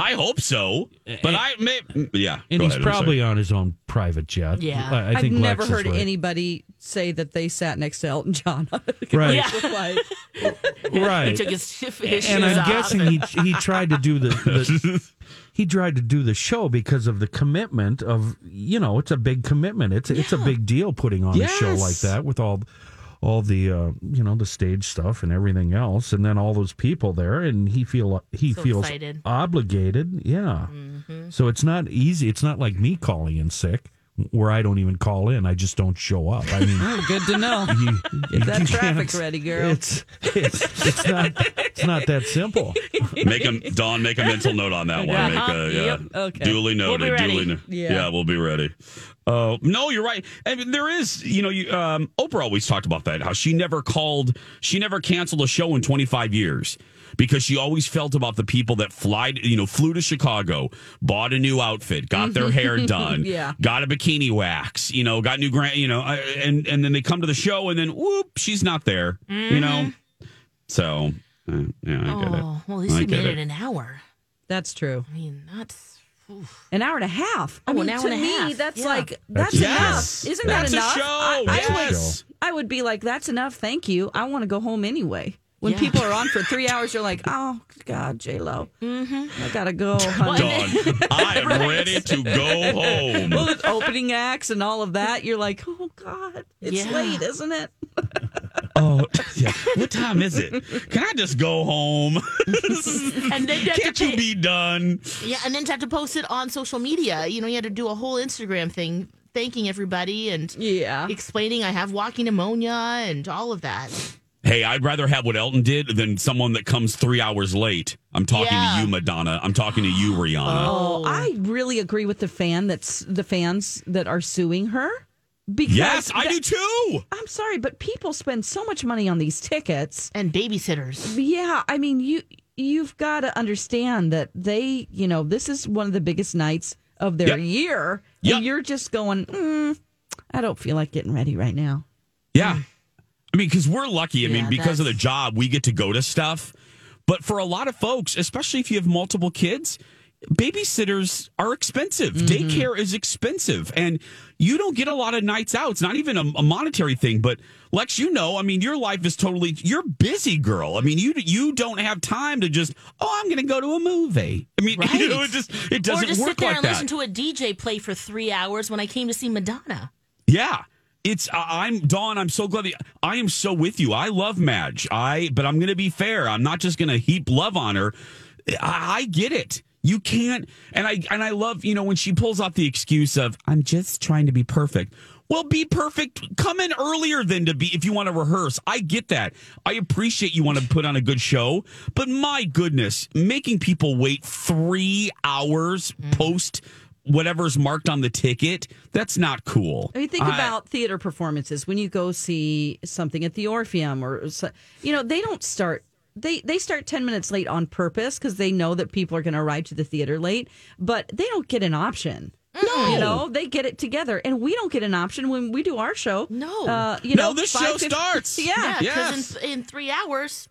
[SPEAKER 2] I hope so. But I may. Mm, yeah.
[SPEAKER 6] And he's
[SPEAKER 2] ahead,
[SPEAKER 6] probably on his own private jet.
[SPEAKER 5] Yeah.
[SPEAKER 6] I, I
[SPEAKER 3] I've never
[SPEAKER 6] Lex
[SPEAKER 3] heard
[SPEAKER 6] right.
[SPEAKER 3] anybody say that they sat next to Elton John. on
[SPEAKER 6] Right.
[SPEAKER 5] Yeah.
[SPEAKER 3] flight.
[SPEAKER 5] he
[SPEAKER 6] Right.
[SPEAKER 5] took his, his
[SPEAKER 6] and
[SPEAKER 5] shoes
[SPEAKER 6] I'm
[SPEAKER 5] off.
[SPEAKER 6] guessing he he tried to do the, the he tried to do the show because of the commitment of you know it's a big commitment it's it's a big deal putting on a show like that with all all the uh, you know the stage stuff and everything else. And then all those people there and he feel he
[SPEAKER 5] So
[SPEAKER 6] feels
[SPEAKER 5] excited.
[SPEAKER 6] obligated. Yeah.
[SPEAKER 5] Mm-hmm.
[SPEAKER 6] so it's not easy. It's not like me calling in sick where I don't even call in I just don't show up I mean
[SPEAKER 3] Oh, good to know.
[SPEAKER 6] you,
[SPEAKER 3] Get that
[SPEAKER 6] you
[SPEAKER 3] traffic ready, girl.
[SPEAKER 6] It's it's it's not it's not that simple.
[SPEAKER 2] Make him Don. Make a mental note on that one.
[SPEAKER 5] Uh-huh.
[SPEAKER 2] Make a, yeah.
[SPEAKER 3] Yep. Okay.
[SPEAKER 2] Duly
[SPEAKER 5] We'll be
[SPEAKER 2] noted.
[SPEAKER 5] ready.
[SPEAKER 2] duly. no-
[SPEAKER 3] Yeah.
[SPEAKER 2] yeah. we'll be ready. Uh, no, you're right. I mean, there is, you know, you, um, Oprah always talked about that. How she never called, she never canceled a show in 25 years because she always felt about the people that fly, you know, flew to Chicago, bought a new outfit, got their hair done,
[SPEAKER 3] Yeah.
[SPEAKER 2] got a bikini wax, you know, got new grant, you know, uh, and and then they come to the show and then whoop, she's not there, you know. So, uh, yeah, I get it.
[SPEAKER 5] Oh, well, at least
[SPEAKER 2] I
[SPEAKER 5] he
[SPEAKER 2] get
[SPEAKER 5] made
[SPEAKER 2] it.
[SPEAKER 5] it an hour.
[SPEAKER 3] That's true.
[SPEAKER 5] I mean, that's.
[SPEAKER 3] An hour and a half. I
[SPEAKER 5] Oh,
[SPEAKER 3] mean,
[SPEAKER 5] an hour
[SPEAKER 3] to
[SPEAKER 5] and a
[SPEAKER 3] me,
[SPEAKER 5] half.
[SPEAKER 3] that's
[SPEAKER 5] Yeah.
[SPEAKER 3] like that's,
[SPEAKER 6] That's
[SPEAKER 3] enough.
[SPEAKER 2] show.
[SPEAKER 3] Isn't
[SPEAKER 2] That's
[SPEAKER 3] that enough?
[SPEAKER 2] show.
[SPEAKER 3] I, I
[SPEAKER 2] Yes.
[SPEAKER 3] would, I would be like, that's enough. Thank you. I want to go home anyway. When
[SPEAKER 5] Yeah.
[SPEAKER 3] people are on for three hours, you're like, oh God, J Lo, mm-hmm. I gotta go. honey.
[SPEAKER 2] Dawn, I am ready to go home.
[SPEAKER 3] well, with opening acts and all of that, you're like, oh God, it's
[SPEAKER 5] Yeah.
[SPEAKER 3] late, isn't it?
[SPEAKER 2] Oh, yeah. What time is it? Can I just go home?
[SPEAKER 5] And then you have
[SPEAKER 2] Can't
[SPEAKER 5] to
[SPEAKER 2] you
[SPEAKER 5] pay-
[SPEAKER 2] be done?
[SPEAKER 5] Yeah, and then to have to post it on social media. You know, you had to do a whole Instagram thing thanking everybody and
[SPEAKER 3] Yeah.
[SPEAKER 5] explaining I have walking pneumonia and all of that.
[SPEAKER 2] Hey, I'd rather have what Elton did than someone that comes three hours late. I'm talking
[SPEAKER 5] Yeah.
[SPEAKER 2] to you, Madonna. I'm talking to you, Rihanna.
[SPEAKER 3] Oh, I really agree with the fan that's the fans that are suing her. Because
[SPEAKER 2] yes, I
[SPEAKER 3] that-
[SPEAKER 2] do too.
[SPEAKER 3] I'm sorry, but people spend so much money on these tickets.
[SPEAKER 5] And babysitters.
[SPEAKER 3] Yeah, I mean you you've got to understand that they, you know, this is one of the biggest nights of their
[SPEAKER 2] Yep.
[SPEAKER 3] year,
[SPEAKER 2] Yep.
[SPEAKER 3] and you're just going, mm, I don't feel like getting ready right now.
[SPEAKER 2] Yeah. I mean, because we're lucky. I mean,
[SPEAKER 5] Yeah,
[SPEAKER 2] because of the job, we get to go to stuff. But for a lot of folks, especially if you have multiple kids, babysitters are expensive. Mm-hmm. Daycare is expensive, and you don't get a lot of nights out. It's not even a, a monetary thing, but Lex, you know, I mean, your life is totally. You're busy, girl. I mean, you you don't have time to just. Oh, I'm going to go to a movie. I mean, you know, it just it doesn't
[SPEAKER 5] or just
[SPEAKER 2] work
[SPEAKER 5] sit there
[SPEAKER 2] like
[SPEAKER 5] and
[SPEAKER 2] that.
[SPEAKER 5] listen to a DJ play for three hours when I came to see Madonna.
[SPEAKER 2] Yeah. It's I'm Dawn. I'm so glad that I am so with you. I love Madge. I but I'm going to be fair. I'm not just going to heap love on her. I, I get it. You can't. And I and I love you know when she pulls off the excuse of I'm just trying to be perfect. Well, be perfect. Come in earlier than to be if you want to rehearse. I get that. I appreciate you want to put on a good show, but my goodness, making people wait three hours mm. post whatever's marked on the ticket, that's not cool.
[SPEAKER 3] I mean, think
[SPEAKER 2] I-
[SPEAKER 3] about theater performances when you go see something at the Orpheum, or you know, they don't start. They they start ten minutes late on purpose because they know that people are going to arrive to the theater late, but they don't get an option.
[SPEAKER 2] No.
[SPEAKER 3] you know they get it together, and we don't get an option when we do our show.
[SPEAKER 5] No,
[SPEAKER 3] uh, you
[SPEAKER 2] No,
[SPEAKER 3] know,
[SPEAKER 2] this show
[SPEAKER 3] 5:50
[SPEAKER 2] starts.
[SPEAKER 3] Yeah,
[SPEAKER 5] because in, in three hours,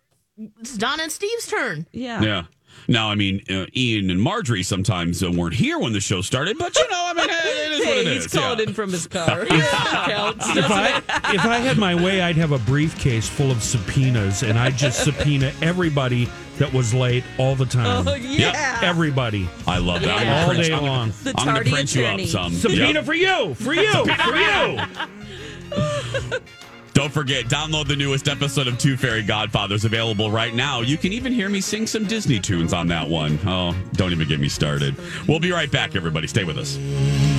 [SPEAKER 5] it's Donna and Steve's turn.
[SPEAKER 3] yeah,
[SPEAKER 2] Yeah. Now, I mean, uh, Ian and Marjorie sometimes uh, weren't here when the show started, but you know, I mean, it is what
[SPEAKER 3] Hey,
[SPEAKER 2] it
[SPEAKER 3] he's
[SPEAKER 2] is.
[SPEAKER 3] calling
[SPEAKER 2] yeah.
[SPEAKER 3] in from his car. Counts,
[SPEAKER 6] If I if I had my way, I'd have a briefcase full of subpoenas, and I'd just subpoena everybody that was late all the time.
[SPEAKER 3] Oh yeah.
[SPEAKER 6] Everybody,
[SPEAKER 2] I love that. I'm
[SPEAKER 6] all
[SPEAKER 2] gonna print,
[SPEAKER 6] day long.
[SPEAKER 3] The
[SPEAKER 2] I'm going to print you up some.
[SPEAKER 6] Subpoena
[SPEAKER 2] Yep.
[SPEAKER 6] for you, for you, for you.
[SPEAKER 2] Don't forget, download the newest episode of Two Fairy Godfathers available right now. You can even hear me sing some Disney tunes on that one. Oh, don't even get me started. We'll be right back, everybody. Stay with us.